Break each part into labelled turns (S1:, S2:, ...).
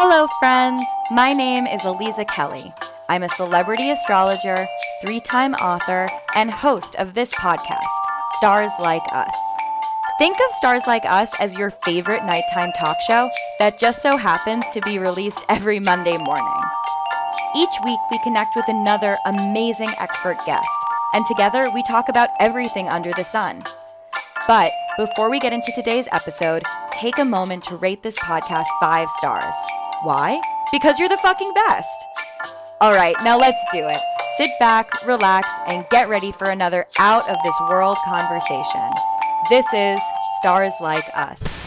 S1: Hello, friends. My name is Aliza Kelly. I'm a celebrity astrologer, three time author, and host of this podcast, Stars Like Us. Think of Stars Like Us as your favorite nighttime talk show that just so happens to be released every Monday morning. Each week, we connect with another amazing expert guest, and together we talk about everything under the sun. But before we get into today's episode, take a moment to rate this podcast five stars. Why? Because you're the fucking best. All right, now let's do it. Sit back, relax, and get ready for another out of this world conversation. This is Stars Like Us.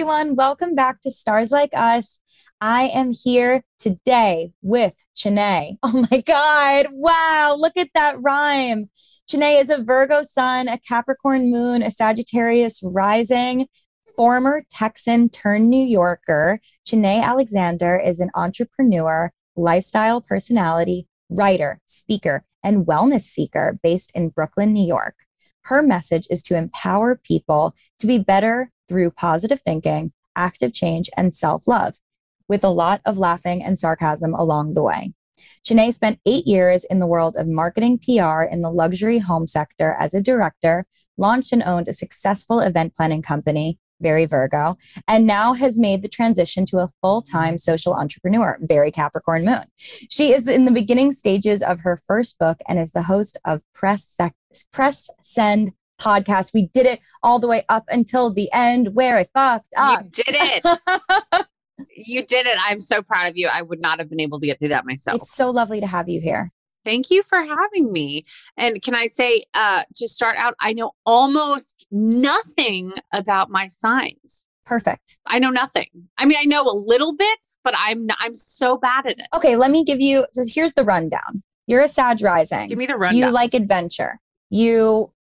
S1: Everyone. Welcome back to Stars Like Us. I am here today with Chanae. Oh my God. Wow. Look at that rhyme. Chanae is a Virgo sun, a Capricorn moon, a Sagittarius rising, former Texan turned New Yorker. Chanae Alexander is an entrepreneur, lifestyle personality, writer, speaker, and wellness seeker based in Brooklyn, New York. Her message is to empower people to be better through positive thinking, active change, and self love, with a lot of laughing and sarcasm along the way. Chanae spent eight years in the world of marketing PR in the luxury home sector as a director, launched and owned a successful event planning company, very Virgo, and now has made the transition to a full time social entrepreneur, very Capricorn moon. She is in the beginning stages of her first book and is the host of Press, Sec- Press Send podcast. We did it all the way up until the end where I fucked up.
S2: You did it. you did it. I'm so proud of you. I would not have been able to get through that myself.
S1: It's so lovely to have you here.
S2: Thank you for having me. And can I say, uh, to start out, I know almost nothing about my signs.
S1: Perfect.
S2: I know nothing. I mean, I know a little bit, but I'm not, I'm so bad at it.
S1: Okay, let me give you. So here's the rundown. You're a Sag rising.
S2: Give me the rundown.
S1: You like adventure. You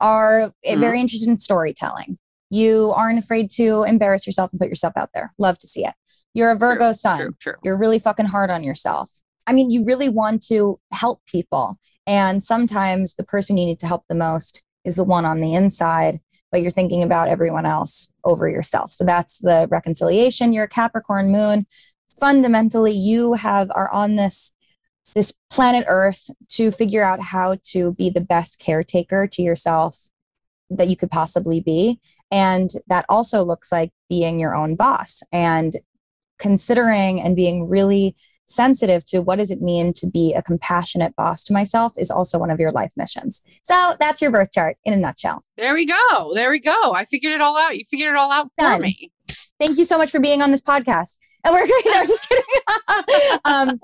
S1: are
S2: Mhm.
S1: very interested in storytelling. You aren't afraid to embarrass yourself and put yourself out there. Love to see it. You're a Virgo sun.
S2: True, true.
S1: You're really fucking hard on yourself. I mean, you really want to help people. And sometimes the person you need to help the most is the one on the inside, but you're thinking about everyone else over yourself. So that's the reconciliation. You're a Capricorn moon. Fundamentally, you have are on this this planet Earth to figure out how to be the best caretaker to yourself that you could possibly be. And that also looks like being your own boss and considering and being really sensitive to what does it mean to be a compassionate boss to myself is also one of your life missions. So that's your birth chart in a nutshell.
S2: There we go. There we go. I figured it all out. You figured it all out for me.
S1: Thank you so much for being on this podcast. And we're great. I'm just kidding. um,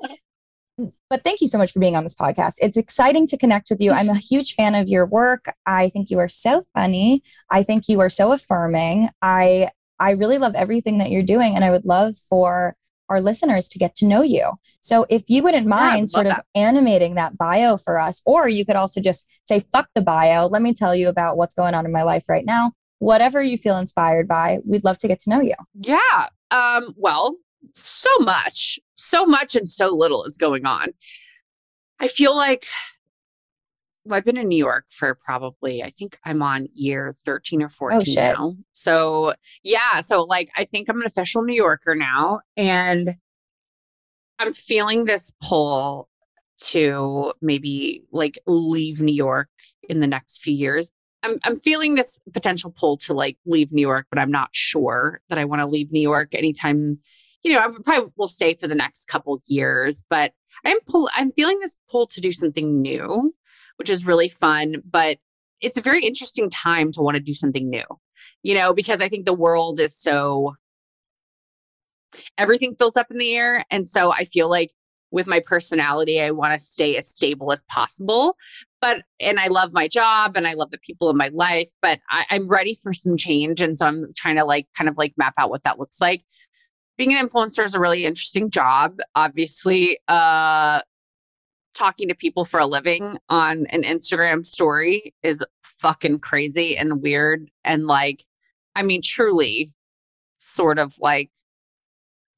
S1: but thank you so much for being on this podcast. It's exciting to connect with you. I'm a huge fan of your work. I think you are so funny. I think you are so affirming. I I really love everything that you're doing, and I would love for our listeners to get to know you. So if you wouldn't mind
S2: love
S1: sort of
S2: that.
S1: animating that bio for us, or you could also just say, fuck the bio. Let me tell you about what's going on in my life right now. Whatever you feel inspired by, we'd love to get to know you.
S2: Yeah. Um, well, so much, so much and so little is going on. I feel like well, I've been in New York for probably, I think I'm on year 13 or 14
S1: shit.
S2: now. So, yeah. So, like, I think I'm an official New Yorker now. And I'm feeling this pull to maybe like leave New York in the next few years. I'm I'm feeling this potential pull to like leave New York, but I'm not sure that I want to leave New York anytime. You know, I probably will stay for the next couple years, but I'm pull I'm feeling this pull to do something new, which is really fun. But it's a very interesting time to want to do something new. You know, because I think the world is so everything fills up in the air, and so I feel like with my personality, I want to stay as stable as possible but and I love my job and I love the people in my life, but I, I'm ready for some change. And so I'm trying to like kind of like map out what that looks like. Being an influencer is a really interesting job. Obviously, uh talking to people for a living on an Instagram story is fucking crazy and weird. And like, I mean, truly sort of like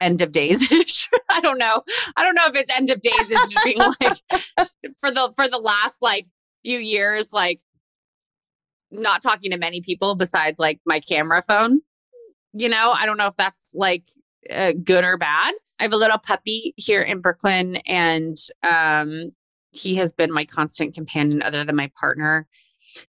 S2: end of days ish. I don't know. I don't know if it's end of days is just being like for the for the last like few years, like not talking to many people besides like my camera phone. You know, I don't know if that's like uh, good or bad. I have a little puppy here in Brooklyn, and um, he has been my constant companion, other than my partner.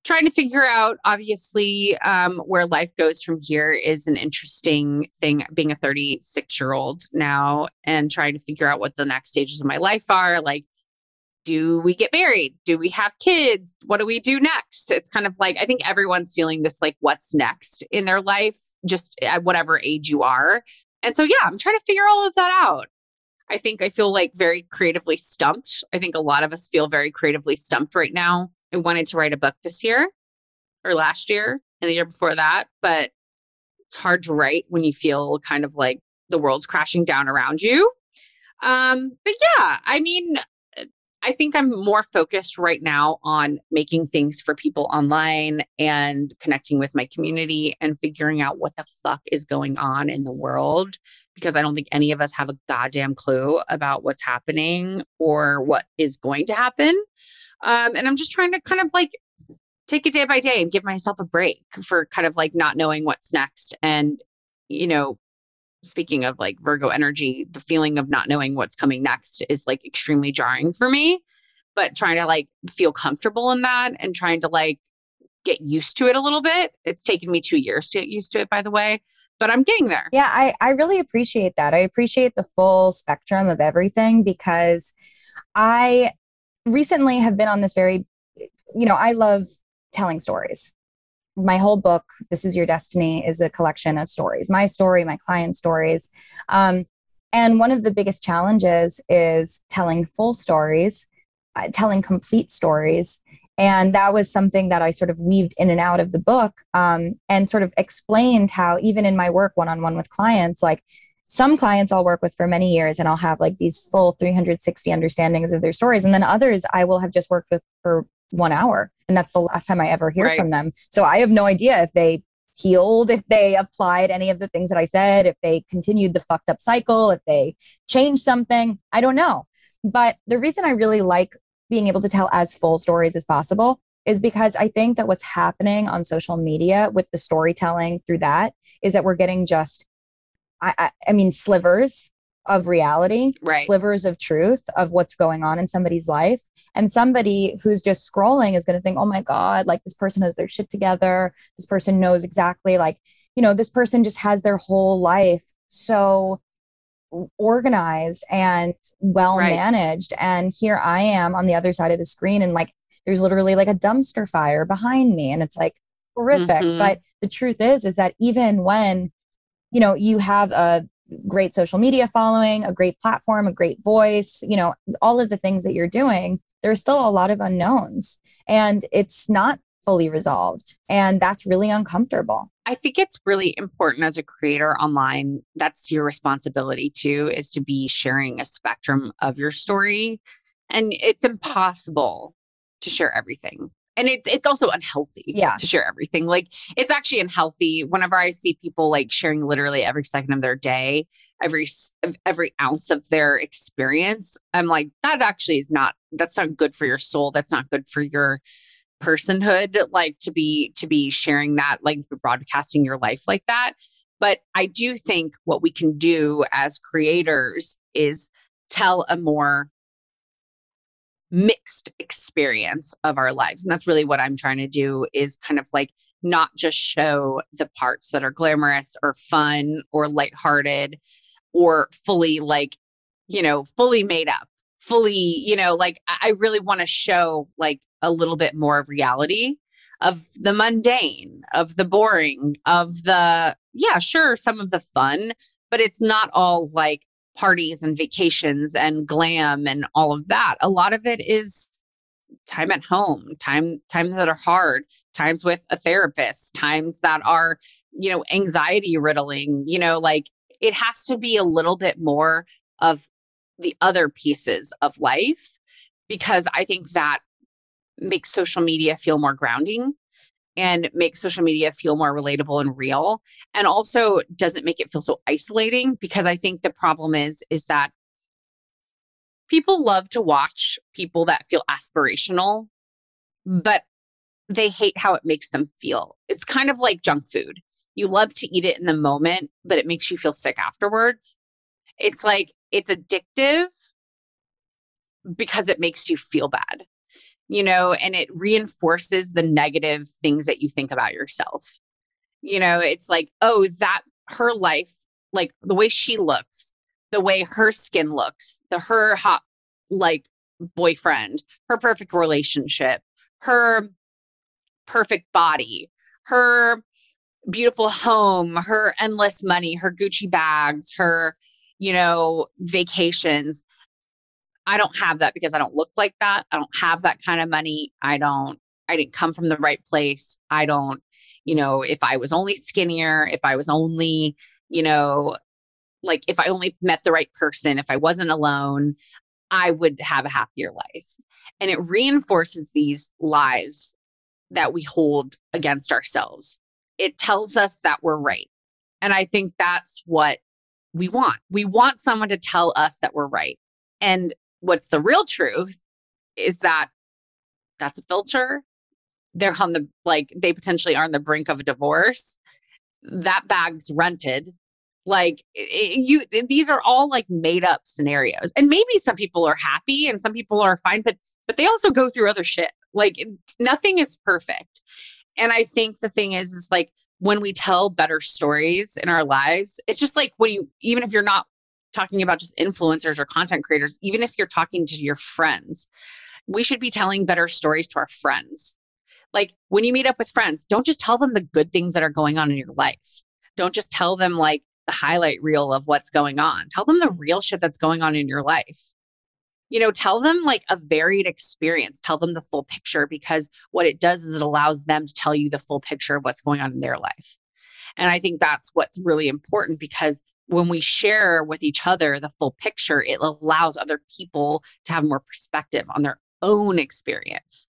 S2: Trying to figure out, obviously, um, where life goes from here is an interesting thing. Being a 36 year old now, and trying to figure out what the next stages of my life are. Like, do we get married? Do we have kids? What do we do next? It's kind of like, I think everyone's feeling this like, what's next in their life, just at whatever age you are. And so, yeah, I'm trying to figure all of that out. I think I feel like very creatively stumped. I think a lot of us feel very creatively stumped right now. I wanted to write a book this year or last year and the year before that, but it's hard to write when you feel kind of like the world's crashing down around you. Um, but yeah, I mean, I think I'm more focused right now on making things for people online and connecting with my community and figuring out what the fuck is going on in the world because I don't think any of us have a goddamn clue about what's happening or what is going to happen. Um, and I'm just trying to kind of like take it day by day and give myself a break for kind of like not knowing what's next and, you know, speaking of like Virgo energy, the feeling of not knowing what's coming next is like extremely jarring for me. But trying to like feel comfortable in that and trying to like get used to it a little bit. It's taken me two years to get used to it, by the way, but I'm getting there.
S1: Yeah, I, I really appreciate that. I appreciate the full spectrum of everything because I recently have been on this very, you know, I love telling stories my whole book, This Is Your Destiny, is a collection of stories my story, my client stories. Um, and one of the biggest challenges is telling full stories, uh, telling complete stories. And that was something that I sort of weaved in and out of the book um, and sort of explained how, even in my work one on one with clients, like some clients I'll work with for many years and I'll have like these full 360 understandings of their stories. And then others I will have just worked with for one hour. And that's the last time I ever hear right. from them. So I have no idea if they healed, if they applied any of the things that I said, if they continued the fucked up cycle, if they changed something. I don't know. But the reason I really like being able to tell as full stories as possible is because I think that what's happening on social media with the storytelling through that is that we're getting just, I, I, I mean, slivers of reality,
S2: right.
S1: slivers of truth of what's going on in somebody's life. And somebody who's just scrolling is going to think, oh my God, like this person has their shit together. This person knows exactly, like, you know, this person just has their whole life so organized and well right. managed. And here I am on the other side of the screen, and like, there's literally like a dumpster fire behind me. And it's like horrific. Mm-hmm. But the truth is, is that even when, you know, you have a great social media following, a great platform, a great voice, you know, all of the things that you're doing, there's still a lot of unknowns and it's not fully resolved. And that's really uncomfortable.
S2: I think it's really important as a creator online. That's your responsibility too, is to be sharing a spectrum of your story. And it's impossible to share everything and it's it's also unhealthy
S1: yeah.
S2: to share everything. Like it's actually unhealthy whenever i see people like sharing literally every second of their day every every ounce of their experience i'm like that actually is not that's not good for your soul. That's not good for your personhood like to be to be sharing that like broadcasting your life like that. But i do think what we can do as creators is tell a more mixed experience of our lives and that's really what i'm trying to do is kind of like not just show the parts that are glamorous or fun or lighthearted or fully like you know fully made up fully you know like i really want to show like a little bit more of reality of the mundane of the boring of the yeah sure some of the fun but it's not all like parties and vacations and glam and all of that. A lot of it is time at home, time times that are hard, times with a therapist, times that are, you know, anxiety riddling, you know, like it has to be a little bit more of the other pieces of life because I think that makes social media feel more grounding and make social media feel more relatable and real and also doesn't make it feel so isolating because I think the problem is is that people love to watch people that feel aspirational but they hate how it makes them feel. It's kind of like junk food. You love to eat it in the moment, but it makes you feel sick afterwards. It's like it's addictive because it makes you feel bad, you know, and it reinforces the negative things that you think about yourself. You know, it's like, oh, that her life, like the way she looks, the way her skin looks, the her hot, like boyfriend, her perfect relationship, her perfect body, her beautiful home, her endless money, her Gucci bags, her, you know, vacations. I don't have that because I don't look like that. I don't have that kind of money. I don't, I didn't come from the right place. I don't, you know, if I was only skinnier, if I was only, you know, like if I only met the right person, if I wasn't alone, I would have a happier life. And it reinforces these lies that we hold against ourselves. It tells us that we're right. And I think that's what we want. We want someone to tell us that we're right. And what's the real truth is that that's a filter. They're on the, like, they potentially are on the brink of a divorce. That bag's rented. Like, it, you, these are all like made up scenarios. And maybe some people are happy and some people are fine, but, but they also go through other shit. Like, nothing is perfect. And I think the thing is, is like when we tell better stories in our lives, it's just like when you, even if you're not talking about just influencers or content creators, even if you're talking to your friends, we should be telling better stories to our friends. Like when you meet up with friends, don't just tell them the good things that are going on in your life. Don't just tell them like the highlight reel of what's going on. Tell them the real shit that's going on in your life. You know, tell them like a varied experience. Tell them the full picture because what it does is it allows them to tell you the full picture of what's going on in their life. And I think that's what's really important because when we share with each other the full picture, it allows other people to have more perspective on their own experience.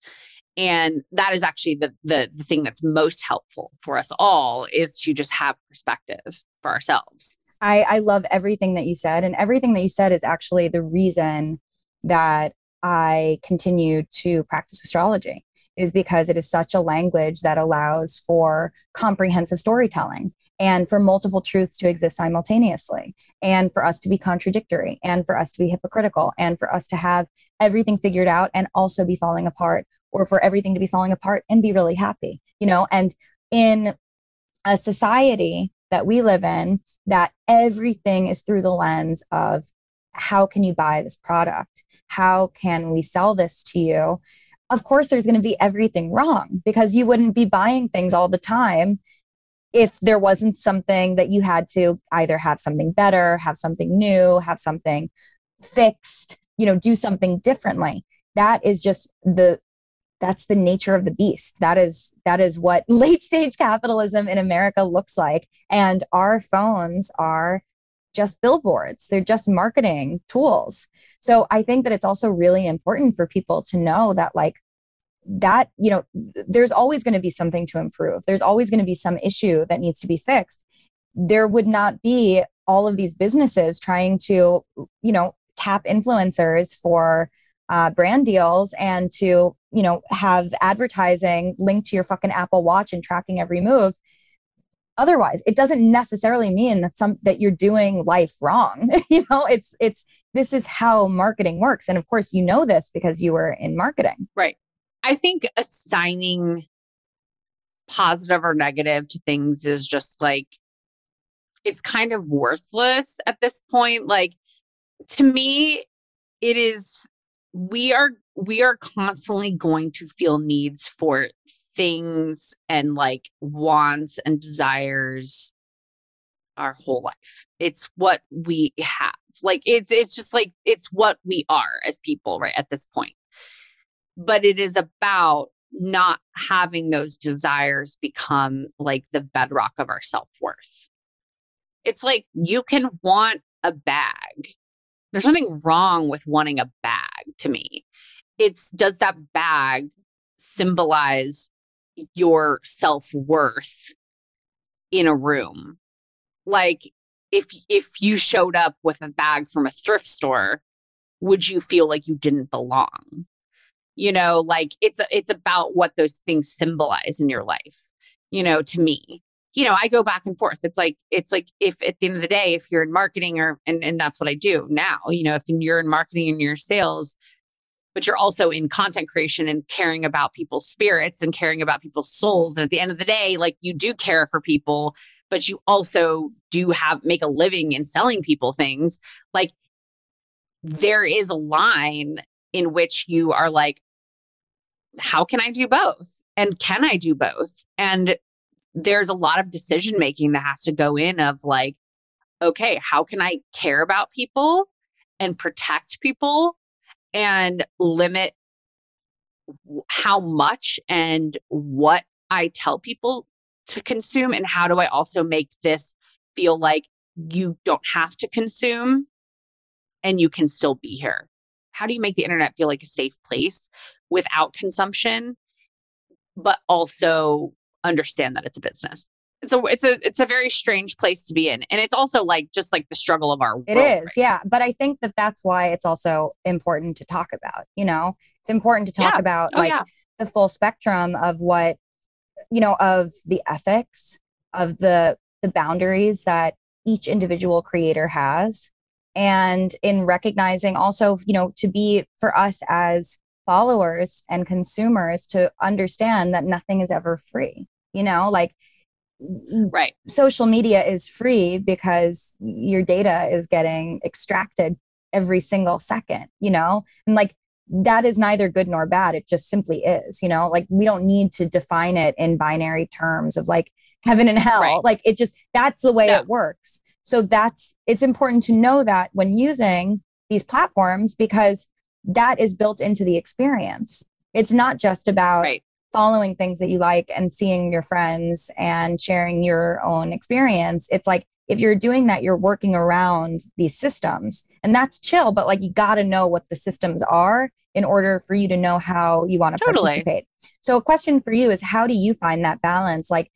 S2: And that is actually the, the, the thing that's most helpful for us all is to just have perspective for ourselves.
S1: I, I love everything that you said. And everything that you said is actually the reason that I continue to practice astrology is because it is such a language that allows for comprehensive storytelling and for multiple truths to exist simultaneously, and for us to be contradictory, and for us to be hypocritical, and for us to have everything figured out and also be falling apart, or for everything to be falling apart and be really happy, you know? And in a society that we live in, that everything is through the lens of how can you buy this product? How can we sell this to you? Of course, there's going to be everything wrong because you wouldn't be buying things all the time if there wasn't something that you had to either have something better, have something new, have something fixed, you know, do something differently. That is just the that's the nature of the beast. That is that is what late stage capitalism in America looks like and our phones are just billboards. They're just marketing tools. So I think that it's also really important for people to know that like that you know there's always going to be something to improve. There's always going to be some issue that needs to be fixed. There would not be all of these businesses trying to you know tap influencers for uh, brand deals and to you know have advertising linked to your fucking apple watch and tracking every move. Otherwise it doesn't necessarily mean that some that you're doing life wrong. You know it's it's this is how marketing works. And of course you know this because you were in marketing.
S2: Right I think assigning positive or negative to things is just like it's kind of worthless at this point. Like to me, it is we are we are constantly going to feel needs for things and like wants and desires our whole life. It's what we have. Like it's it's just like it's what we are as people right at this point but it is about not having those desires become like the bedrock of our self worth. It's like you can want a bag. There's nothing wrong with wanting a bag to me. it's does that bag symbolize your self-worth in a room like if if you showed up with a bag from a thrift store would you feel like you didn't belong you know like it's it's about what those things symbolize in your life you know to me. You know i go back and forth. It's like it's like if at the end of the day if you're in marketing or and, and that's what i do now you know if you're in marketing and your sales but you're also in content creation and caring about people's spirits and caring about people's souls and at the end of the day like you do care for people but you also do have make a living in selling people things like there is a line in which you are like, how can I do both? And can I do both? And there's a lot of decision making that has to go in of like, okay, how can I care about people and protect people and limit how much and what I tell people to consume? And how do I also make this feel like you don't have to consume and you can still be here? How do you make the internet feel like a safe place without consumption, but also understand that it's a business? It's a it's a it's a very strange place to be in, and it's also like just like the struggle of our.
S1: It is, right yeah. But I think that that's why it's also important to talk about. You know, it's important to talk
S2: yeah.
S1: about
S2: oh,
S1: like
S2: yeah.
S1: the full spectrum of what you know of the ethics of the the boundaries that each individual creator has and in recognizing also you know to be for us as followers and consumers to understand that nothing is ever free you know like mm,
S2: right.
S1: social media is free because your data is getting extracted every single second you know? And like that is neither good nor bad it just simply is you know? Like we don't need to define it in binary terms of like heaven and hell
S2: right.
S1: like it just that's the way it works so that's it's important to know that when using these platforms because that is built into the experience. It's not just about
S2: right.
S1: following things that you like and seeing your friends and sharing your own experience. It's like if you're doing that, you're working around these systems and that's chill, but like you got to know what the systems are in order for you to know how you want to totally. participate. So, a question for you is how do you find that balance? Like,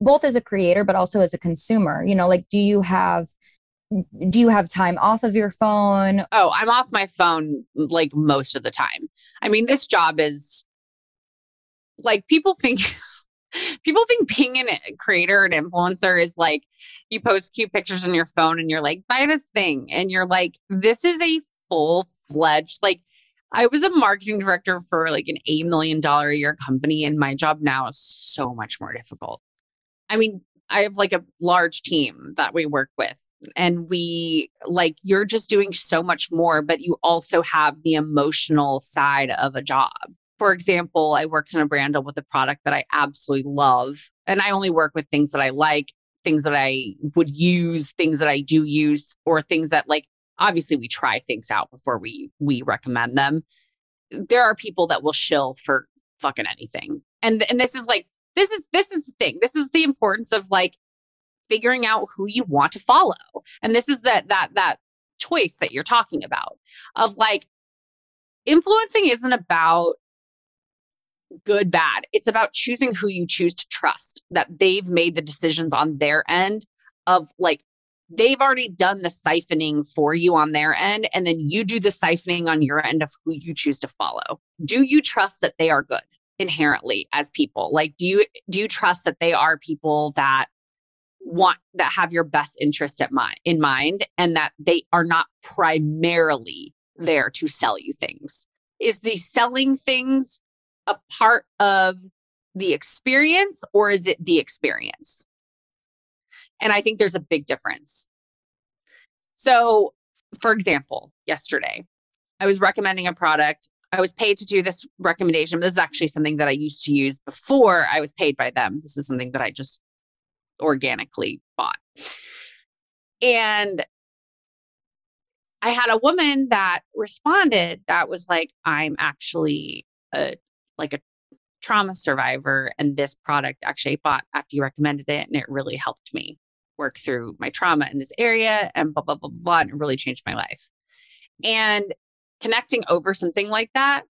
S1: both as a creator but also as a consumer you know like do you have do you have time off of your phone?
S2: Oh i'm off my phone like most of the time. I mean this job is like people think people think being a creator and influencer is like you post cute pictures on your phone and you're like buy this thing. And you're like this is a full fledged like I was a marketing director for like an $8 million a year company, and my job now is so much more difficult. I mean, I have like a large team that we work with, and we like you're just doing so much more, but you also have the emotional side of a job. For example, I worked in a brand with a product that I absolutely love, and I only work with things that I like, things that I would use, things that I do use, or things that like obviously we try things out before we we recommend them. There are people that will shill for fucking anything. And and this is like this is this is the thing. This is the importance of like figuring out who you want to follow. And this is that that that choice that you're talking about of like influencing isn't about good bad. It's about choosing who you choose to trust that they've made the decisions on their end of like they've already done the siphoning for you on their end and then you do the siphoning on your end of who you choose to follow. Do you trust that they are good? Inherently as people. Like do you do you trust that they are people that want that have your best interest at mind in mind and that they are not primarily there to sell you things? Is the selling things a part of the experience or is it the experience? And i think there's a big difference. So for example yesterday i was recommending a product I was paid to do this recommendation. This is actually something that I used to use before I was paid by them. This is something that I just organically bought. And I had a woman that responded that was like, I'm actually a like a trauma survivor. And this product actually I bought after you recommended it. And it really helped me work through my trauma in this area and blah, blah, blah, blah. And it really changed my life. And connecting over something like that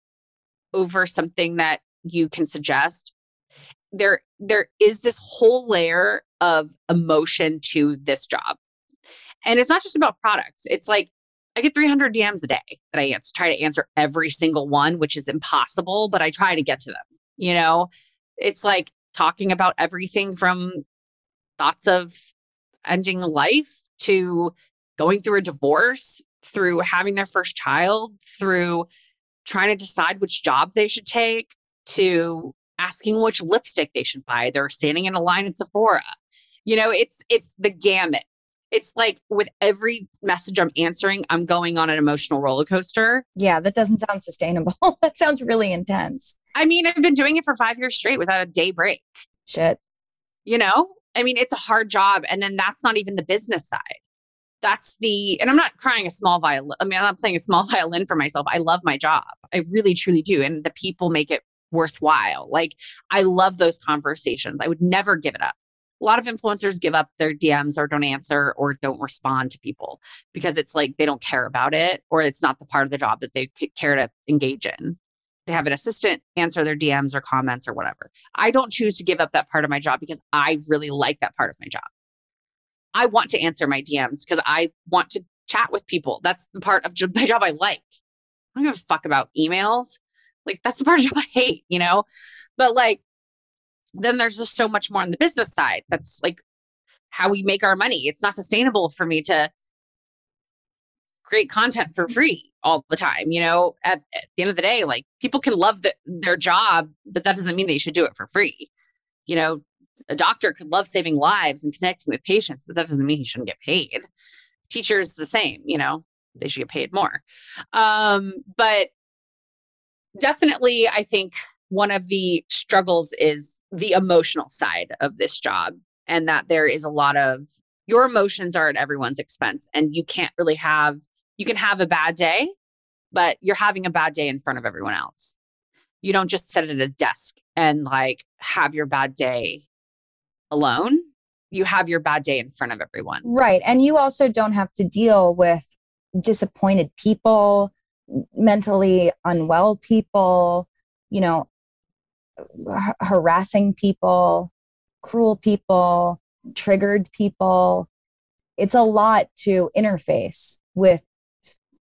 S2: over something that you can suggest, there there is this whole layer of emotion to this job. And it's not just about products. It's like I get 300 DMs a day that I answer, try to answer every single one, which is impossible, but I try to get to them. You know, it's like talking about everything from thoughts of ending life to going through a divorce, through having their first child, through trying to decide which job they should take, to asking which lipstick they should buy. They're standing in a line at Sephora. You know, it's it's the gamut. It's like with every message I'm answering, I'm going on an emotional roller coaster.
S1: Yeah, that doesn't sound sustainable. that sounds really intense.
S2: I mean, I've been doing it for five years straight without a day break.
S1: Shit.
S2: You know, I mean, it's a hard job. And then that's not even the business side. That's the, and I'm not crying a small violin. I mean, I'm not playing a small violin for myself. I love my job. I really, truly do. And the people make it worthwhile. Like, I love those conversations. I would never give it up. A lot of influencers give up their DMs or don't answer or don't respond to people because it's like they don't care about it or it's not the part of the job that they care to engage in they have an assistant answer their DMs or comments or whatever. I don't choose to give up that part of my job because I really like that part of my job. I want to answer my DMs because I want to chat with people. That's the part of my job I like. I don't give a fuck about emails. Like that's the part of job I hate, you know? But like, then there's just so much more on the business side. That's like how we make our money. It's not sustainable for me to create content for free all the time. You know, at, at the end of the day, like people can love the, their job, but that doesn't mean they should do it for free. You know, a doctor could love saving lives and connecting with patients, but that doesn't mean he shouldn't get paid. Teachers, the same, you know, they should get paid more. Um, but definitely, I think one of the struggles is the emotional side of this job, and that there is a lot of your emotions are at everyone's expense, and you can't really have you can have a bad day, but you're having a bad day in front of everyone else. You don't just sit at a desk and like have your bad day alone. You have your bad day in front of everyone.
S1: Right. And you also don't have to deal with disappointed people, mentally unwell people, you know, h- harassing people, cruel people, triggered people. It's a lot to interface with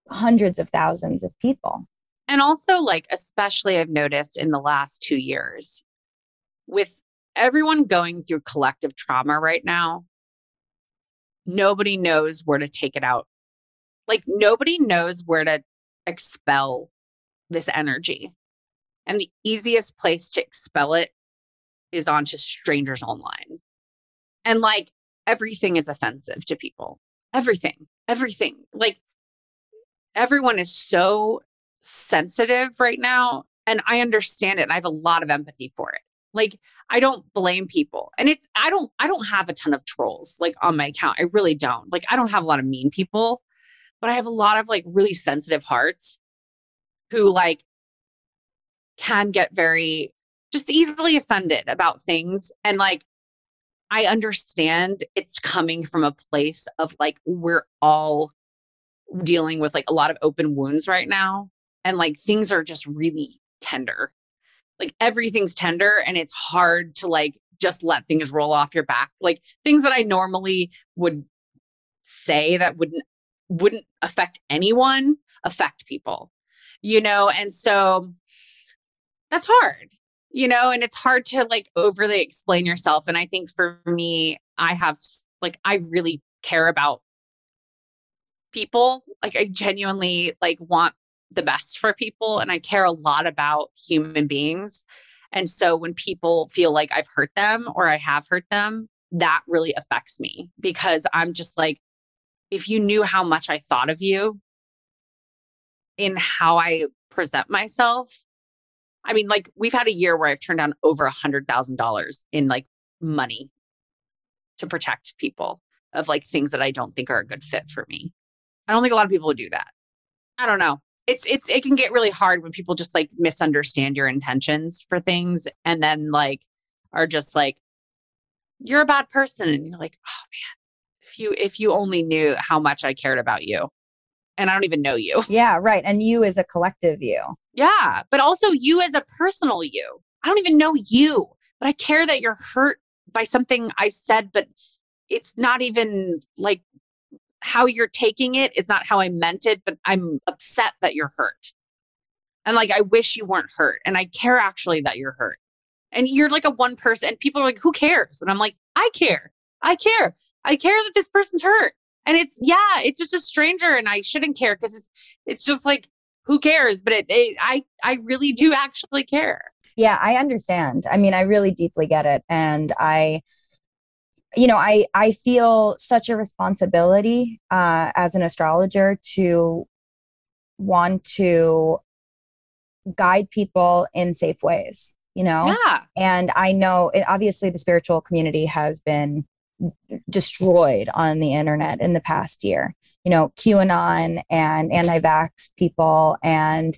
S1: hundreds of thousands of people.
S2: And also, like, especially I've noticed in the last two years, with everyone going through collective trauma right now, nobody knows where to take it out. Like, nobody knows where to expel this energy. And the easiest place to expel it is onto strangers online. And like, everything is offensive to people. Everything, everything. Like, everyone is so sensitive right now. And I understand it. And I have a lot of empathy for it. Like, I don't blame people. And it's, I don't, I don't have a ton of trolls like on my account. I really don't. Like, I don't have a lot of mean people, but I have a lot of like really sensitive hearts who like can get very just easily offended about things. And like, I understand it's coming from a place of like, we're all dealing with like a lot of open wounds right now and like things are just really tender like everything's tender and it's hard to like just let things roll off your back. Like things that i normally would say that wouldn't wouldn't affect anyone affect people you know? And so that's hard you know? And it's hard to like overly explain yourself. And i think for me i have like i really care about people. Like I genuinely like want the best for people and I care a lot about human beings. And so when people feel like I've hurt them or I have hurt them, that really affects me because I'm just like, if you knew how much I thought of you in how I present myself, I mean, like we've had a year where I've turned down over a hundred thousand dollars in like money to protect people of like things that I don't think are a good fit for me. I don't think a lot of people would do that. I don't know. It's it's it can get really hard when people just like misunderstand your intentions for things and then like are just like you're a bad person and you're like, "Oh man, if you if you only knew how much I cared about you." And I don't even know you.
S1: Yeah, right. And you as a collective you.
S2: Yeah. But also you as a personal you. I don't even know you, but I care that you're hurt by something I said, but it's not even like how you're taking it is not how I meant it, but I'm upset that you're hurt. And like, I wish you weren't hurt. And I care actually that you're hurt. And you're like a one person, and people are like, who cares? And I'm like, I care. I care. I care that this person's hurt. And it's, yeah, it's just a stranger and I shouldn't care because it's, it's just like, who cares? But it, it, I, I really do actually care.
S1: Yeah, I understand. I mean, I really deeply get it. And I, you know, I, I feel such a responsibility uh, as an astrologer to want to guide people in safe ways, you know?
S2: Yeah.
S1: And I know, it, obviously, the spiritual community has been destroyed on the internet in the past year. You know, QAnon and anti vax people and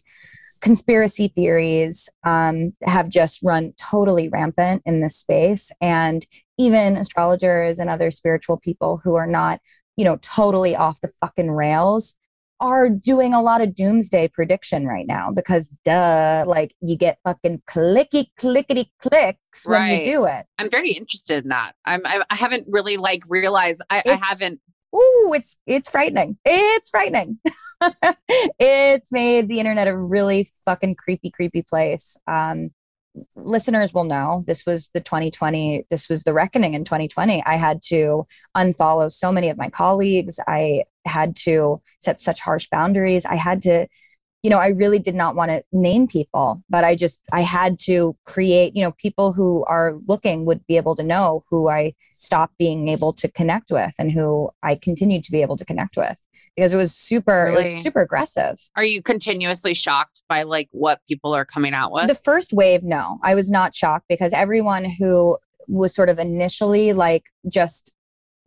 S1: conspiracy theories um, have just run totally rampant in this space. And even astrologers and other spiritual people who are not, you know, totally off the fucking rails are doing a lot of doomsday prediction right now because duh, like you get fucking clicky clickety clicks when right. you do it.
S2: I'm very interested in that. I'm I, I haven't really like realized I, I haven't
S1: Ooh, it's it's frightening. It's frightening. it's made the internet a really fucking creepy, creepy place. Um, listeners will know this was the 2020 this was the reckoning in 2020 i had to unfollow so many of my colleagues. I had to set such harsh boundaries. I had to you know i really did not want to name people but i just i had to create you know people who are looking would be able to know who i stopped being able to connect with and who i continued to be able to connect with because it was super really? it was super aggressive.
S2: Are you continuously shocked by like what people are coming out with?
S1: The first wave, no. I was not shocked because everyone who was sort of initially like just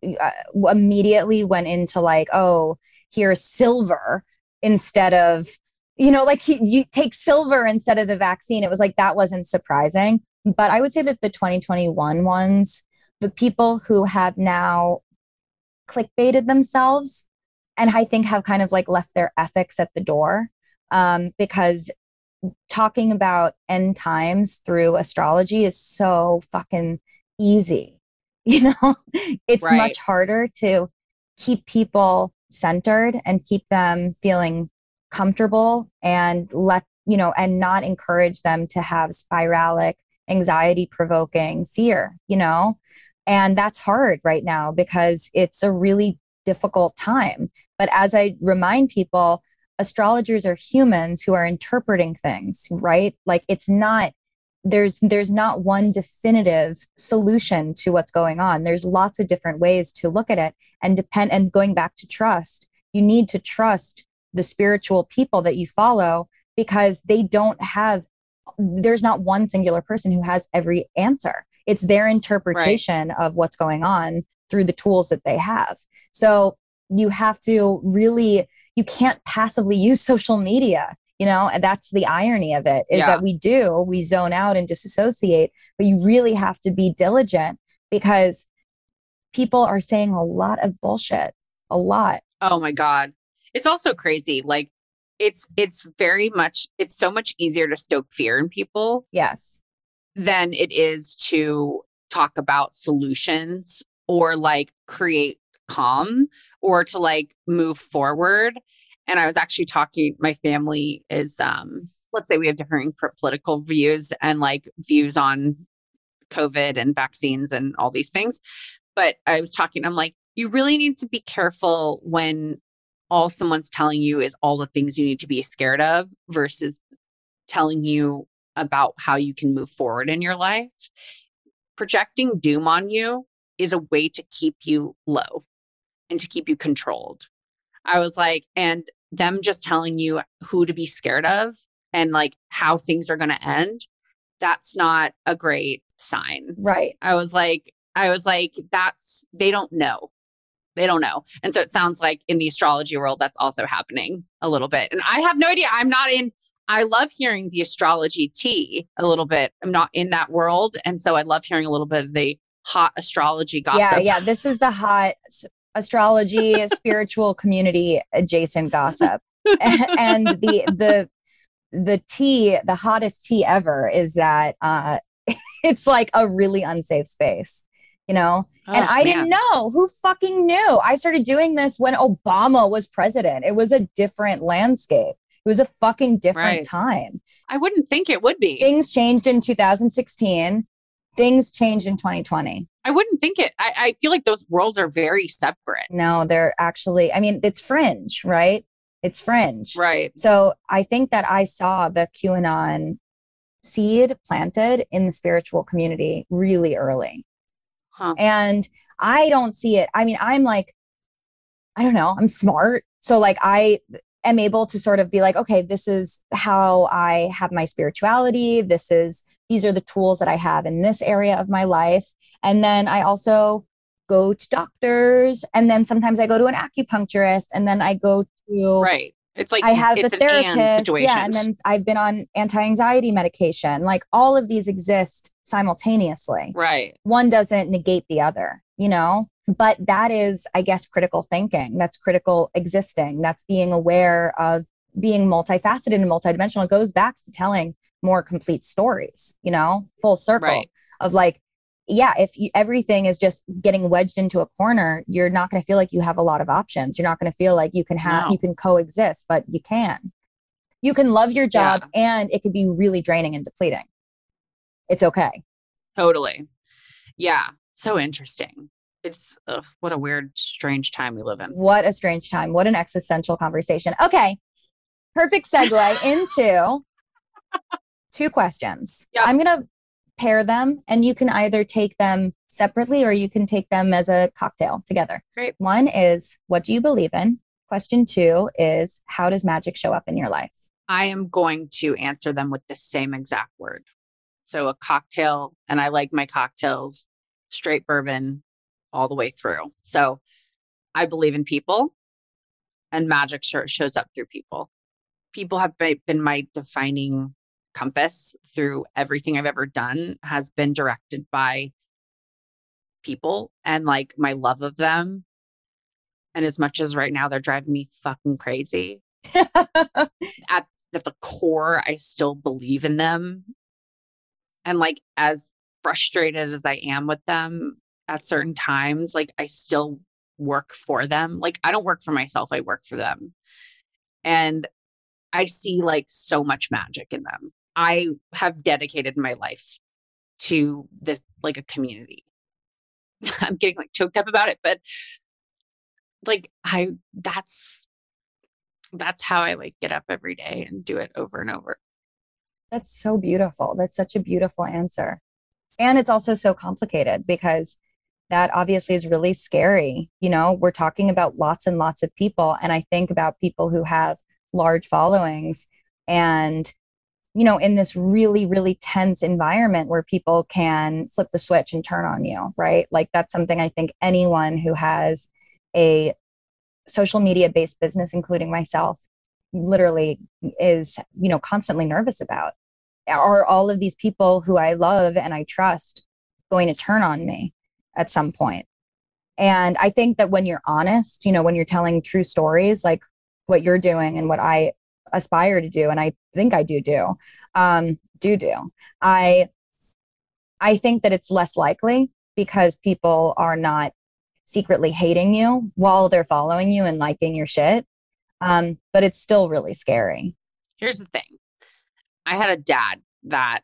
S1: uh, immediately went into like, oh, here's silver instead of you know like he, you take silver instead of the vaccine it was like that wasn't surprising but i would say that the 2021 ones the people who have now clickbaited themselves and I think have kind of like left their ethics at the door um, because talking about end times through astrology is so fucking easy. You know, it's right. much harder to keep people centered and keep them feeling comfortable and let, you know, and not encourage them to have spiralic, anxiety provoking fear, you know? And that's hard right now because it's a really difficult time. But as I remind people, astrologers are humans who are interpreting things, right? Like it's not there's there's not one definitive solution to what's going on. There's lots of different ways to look at it and depend and going back to trust. You need to trust the spiritual people that you follow because they don't have there's not one singular person who has every answer. It's their interpretation right. of what's going on through the tools that they have. So you have to really, you can't passively use social media, you know, and that's the irony of it is yeah. that we do, we zone out and disassociate, but you really have to be diligent because people are saying a lot of bullshit, a lot.
S2: Oh my God. It's also crazy. Like, it's it's very much it's so much easier to stoke fear in people
S1: yes
S2: than it is to talk about solutions or like create calm or to like move forward. And I was actually talking, my family is, um, let's say we have different political views and like views on COVID and vaccines and all these things. But I was talking, I'm like, you really need to be careful when all someone's telling you is all the things you need to be scared of versus telling you about how you can move forward in your life. Projecting doom on you is a way to keep you low and to keep you controlled. I was like, and them just telling you who to be scared of and like how things are going to end, that's not a great sign.
S1: Right.
S2: I was like, I was like, that's, they don't know. They don't know. And so it sounds like in the astrology world, that's also happening a little bit. And I have no idea. I'm not in, I love hearing the astrology tea a little bit. I'm not in that world. And so I love hearing a little bit of the hot astrology gossip.
S1: Yeah, yeah. This is the hot astrology, spiritual community adjacent gossip. and the the the tea, the hottest tea ever is that uh, it's like a really unsafe space, you know?
S2: Oh,
S1: and I didn't know who fucking knew. I started doing this when Obama was president. It was a different landscape. It was a fucking different
S2: Right.
S1: time.
S2: I wouldn't think it would be.
S1: Things changed in 2016. Things changed in 2020.
S2: I wouldn't think it. I, I feel like those worlds are very separate.
S1: No, they're actually, I mean, it's fringe, right? It's fringe.
S2: Right.
S1: So I think that I saw the QAnon seed planted in the spiritual community really early.
S2: Huh.
S1: And I don't see it. I mean, I'm like, I don't know, I'm smart. So, like, I am able to sort of be like, okay, this is how I have my spirituality. This is, these are the tools that I have in this area of my life. And then I also go to doctors. And then sometimes I go to an acupuncturist. And then I go to,
S2: Right. It's like
S1: I have
S2: it's
S1: the
S2: an and
S1: therapist.
S2: situation.
S1: Yeah. And then I've been on anti anxiety medication. Like, all of these exist simultaneously
S2: right.
S1: one doesn't negate the other, you know? But that is, I guess, critical thinking. That's critical existing. That's being aware of being multifaceted and multidimensional. It goes back to telling more complete stories, you know, full circle
S2: Right.
S1: of like, yeah, if you, everything is just getting wedged into a corner, you're not going to feel like you have a lot of options. You're not going to feel like you can have,
S2: No.
S1: you can coexist, but you can. You can love your job and it can be really draining and depleting. It's okay.
S2: Totally. Yeah. So interesting. It's ugh, what a weird, strange time we live in.
S1: What a strange time. What an existential conversation. Okay. Perfect segue into two questions.
S2: Yeah.
S1: I'm going to pair them and you can either take them separately or you can take them as a cocktail together.
S2: Great.
S1: One is what do you believe in? Question two is how does magic show up in your life?
S2: I am going to answer them with the same exact word. So a cocktail, and I like my cocktails straight bourbon all the way through. So I believe in people, and magic shows up through people. People have been my defining compass through everything I've ever done has been directed by people and like my love of them. And as much as right now they're driving me fucking crazy, at at the core, I still believe in them. And like as frustrated as I am with them at certain times, like I still work for them. Like I don't work for myself, I work for them. And I see like so much magic in them. I have dedicated my life to this like a community. I'm getting like choked up about it, but like I that's that's how I like get up every day and do it over and over.
S1: That's so beautiful. That's such a beautiful answer. And it's also so complicated because that obviously is really scary. You know, we're talking about lots and lots of people. And I think about people who have large followings and, you know, in this really, really tense environment where people can flip the switch and turn on you, right? Like that's something I think anyone who has a social media based business, including myself, literally is, you know, constantly nervous about. Are all of these people who I love and I trust going to turn on me at some point? And I think that when you're honest, you know, when you're telling true stories like what you're doing and what I aspire to do, and I think I do do, um, do do, I, I think that it's less likely because people are not secretly hating you while they're following you and liking your shit. Um, but it's still really scary.
S2: Here's the thing. I had a dad that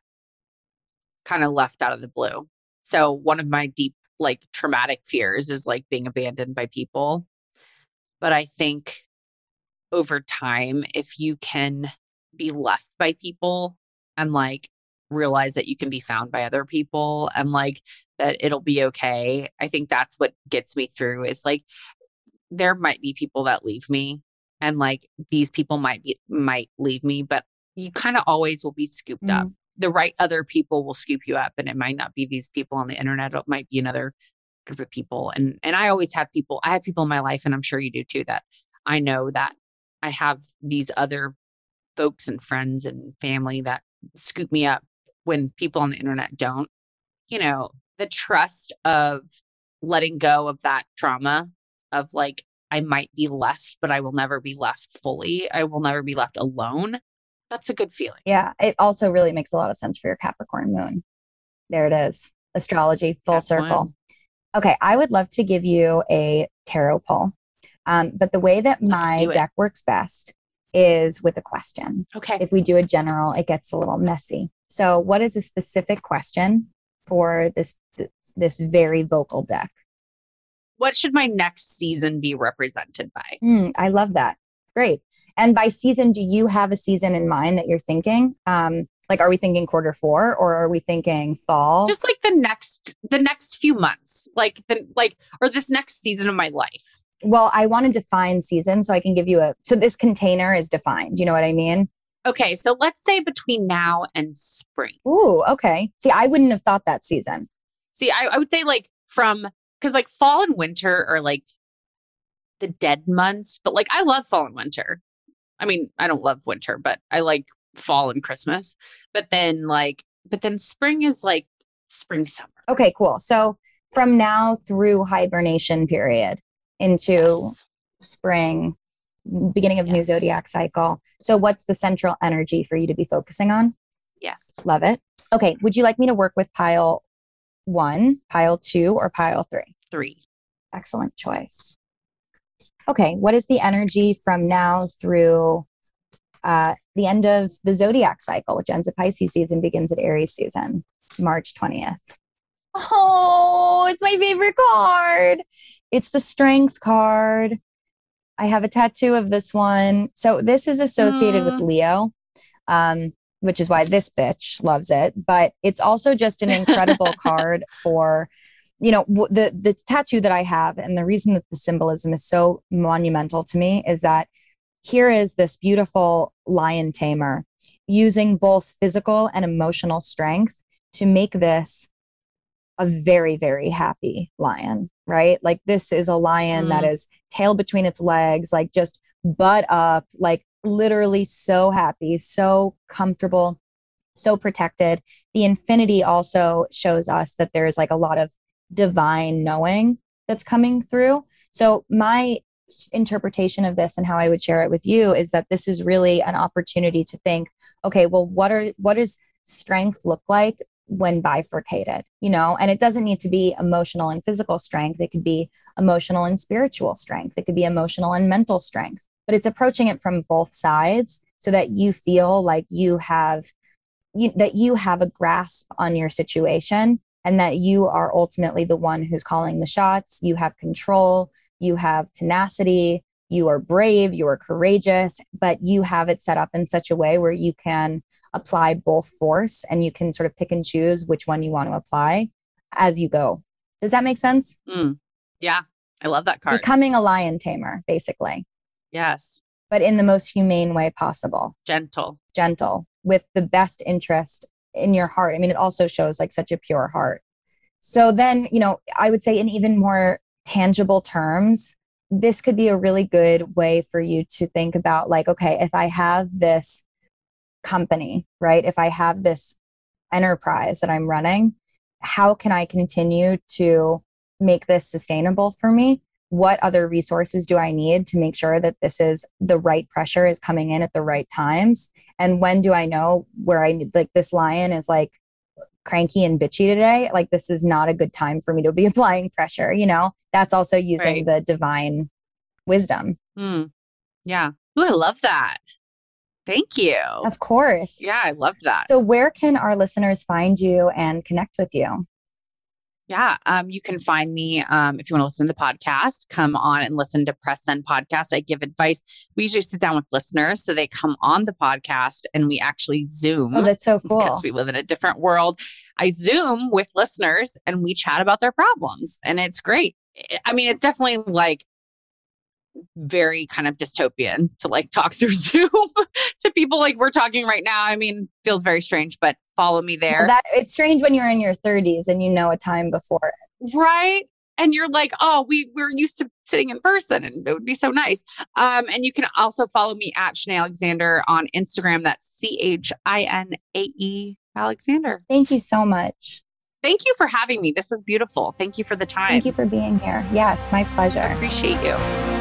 S2: kind of left out of the blue. So one of my deep like traumatic fears is like being abandoned by people. But I think over time if you can be left by people and like realize that you can be found by other people and like that it'll be okay. I think that's what gets me through is like there might be people that leave me and like these people might be might leave me, but you kind of always will be scooped up. Mm. The right other people will scoop you up and it might not be these people on the internet. It might be another group of people. And and I always have people, I have people in my life, and I'm sure you do too, that I know that I have these other folks and friends and family that scoop me up when people on the internet don't. You know, the trust of letting go of that trauma of like, I might be left, but I will never be left fully. I will never be left alone. That's a good feeling.
S1: Yeah. It also really makes a lot of sense for your Capricorn moon. There it is. Astrology, full circle. Okay. I would love to give you a tarot pull. Um, but the way that my deck works best is with a question.
S2: Okay.
S1: If we do a general, it gets a little messy. So, what is a specific question for this this very vocal deck?
S2: what should my next season be represented by?
S1: Mm, I love that. Great. And by season, do you have a season in mind that you're thinking? Um, like, are we thinking quarter four or are we thinking fall?
S2: Just like the next the next few months. Like the like or this next season of my life.
S1: Well, I want to define season so I can give you a. So this container is defined. You know what I mean?
S2: Okay, so let's say between now and spring.
S1: Ooh, okay. See, I wouldn't have thought that season.
S2: See, I, I would say like from because like fall and winter are like the dead months, but like I love fall and winter. I mean, I don't love winter, but I like fall and Christmas. But then like, but then spring is like spring summer.
S1: Okay, cool. So from now through hibernation period into
S2: Yes.
S1: spring, beginning of new zodiac cycle. So, what's the central energy for you to be focusing on?
S2: Yes.
S1: Love it. Okay, would you like me to work with pile one, pile two, or pile three?
S2: Three.
S1: Excellent choice. Okay, what is the energy from now through uh, the end of the zodiac cycle, which ends at Pisces season, begins at Aries season, March 20th? Oh, it's my favorite card. It's the strength card. I have a tattoo of this one. So this is associated with. Leo, um, which is why this bitch loves it. But it's also just an incredible card for, you know, w- the the tattoo that I have, and the reason that the symbolism is so monumental to me is that here is this beautiful lion tamer using both physical and emotional strength to make this a very very happy lion right? Like this is a lion that mm. is tail between its legs like just butt up like literally so happy so comfortable so protected. The infinity also shows us that there's like a lot of divine knowing that's coming through. So my interpretation of this and how I would share it with you is that this is really an opportunity to think, okay, well, what are what does strength look like when bifurcated? You know, and it doesn't need to be emotional and physical strength. It could be emotional and spiritual strength. It could be emotional and mental strength. But it's approaching it from both sides so that you feel like you have you, that you have a grasp on your situation and that you are ultimately the one who's calling the shots. You have control you have tenacity, you are brave, you are courageous, but you have it set up in such a way where you can apply both force and you can sort of pick and choose which one you want to apply as you go. Does that make sense?
S2: Mm. Yeah. I love that card.
S1: Becoming a lion tamer, basically,
S2: yes.
S1: but in the most humane way possible,
S2: Gentle.
S1: gentle, with the best interest in your heart. I mean, it also shows like such a pure heart. So then, you know, I would say in even more tangible terms, this could be a really good way for you to think about like, okay, if I have this company, right? If I have this enterprise that I'm running, how can I continue to make this sustainable for me? What other resources do I need to make sure that this is the right pressure is coming in at the right times? And when do I know where I need, like, this lion is like cranky and bitchy today? Like, this is not a good time for me to be applying pressure, you know? That's also using
S2: Right.
S1: the divine wisdom.
S2: Mm. Yeah. Ooh, I love that. Thank you.
S1: Of course.
S2: Yeah, I love that.
S1: So, where can our listeners find you and connect with you?
S2: Yeah, um, you can find me um, if you want to listen to the podcast. Come on and listen to Press Send podcast. I give advice. We usually sit down with listeners, so they come on the podcast and we actually Zoom
S1: Oh, that's so cool.
S2: because we live in a different world. I Zoom with listeners and we chat about their problems, and it's great. I- I mean, it's definitely like very kind of dystopian to like talk through Zoom to people like we're talking right now. I mean, feels very strange, but follow me there.
S1: That it's strange when you're in your 30s and you know a time before.
S2: right and you're like oh we we're used to sitting in person and it would be so nice um and you can also follow me at Chinae Alexander on Instagram that's c-h-i-n-a-e Alexander
S1: Thank you so much.
S2: thank you for having me this was beautiful thank you for the time
S1: Thank you for being here. Yes, my pleasure.
S2: appreciate you